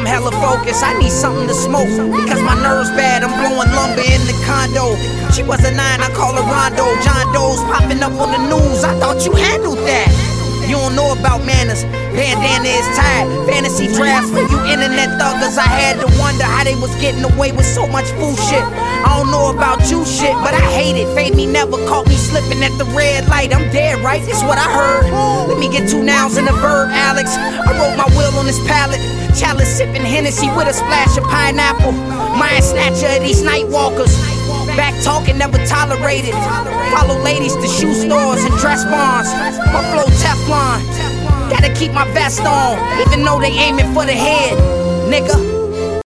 I'm hella focused, I need something to smoke. Because my nerves bad, I'm blowing lumber in the condo. She was a nine, I call her Rondo. John Doe's popping up on the news, I thought you handled that. You don't know about manners. Bandana is tied. Fantasy drafts for you internet thuggers. I had to wonder how they was getting away with so much fool shit. I don't know about you shit, but I hate it. Fade me never caught me slipping at the red light. I'm dead, right? That's what I heard. Let me get two nouns and a verb, Alex. I wrote my Chalice sipping Hennessy with a splash of pineapple. Mind snatcher of these night walkers. Back talking, never tolerated. Follow ladies to shoe stores and dress barns. My flow Teflon. Gotta keep my vest on, even though they aiming for the head.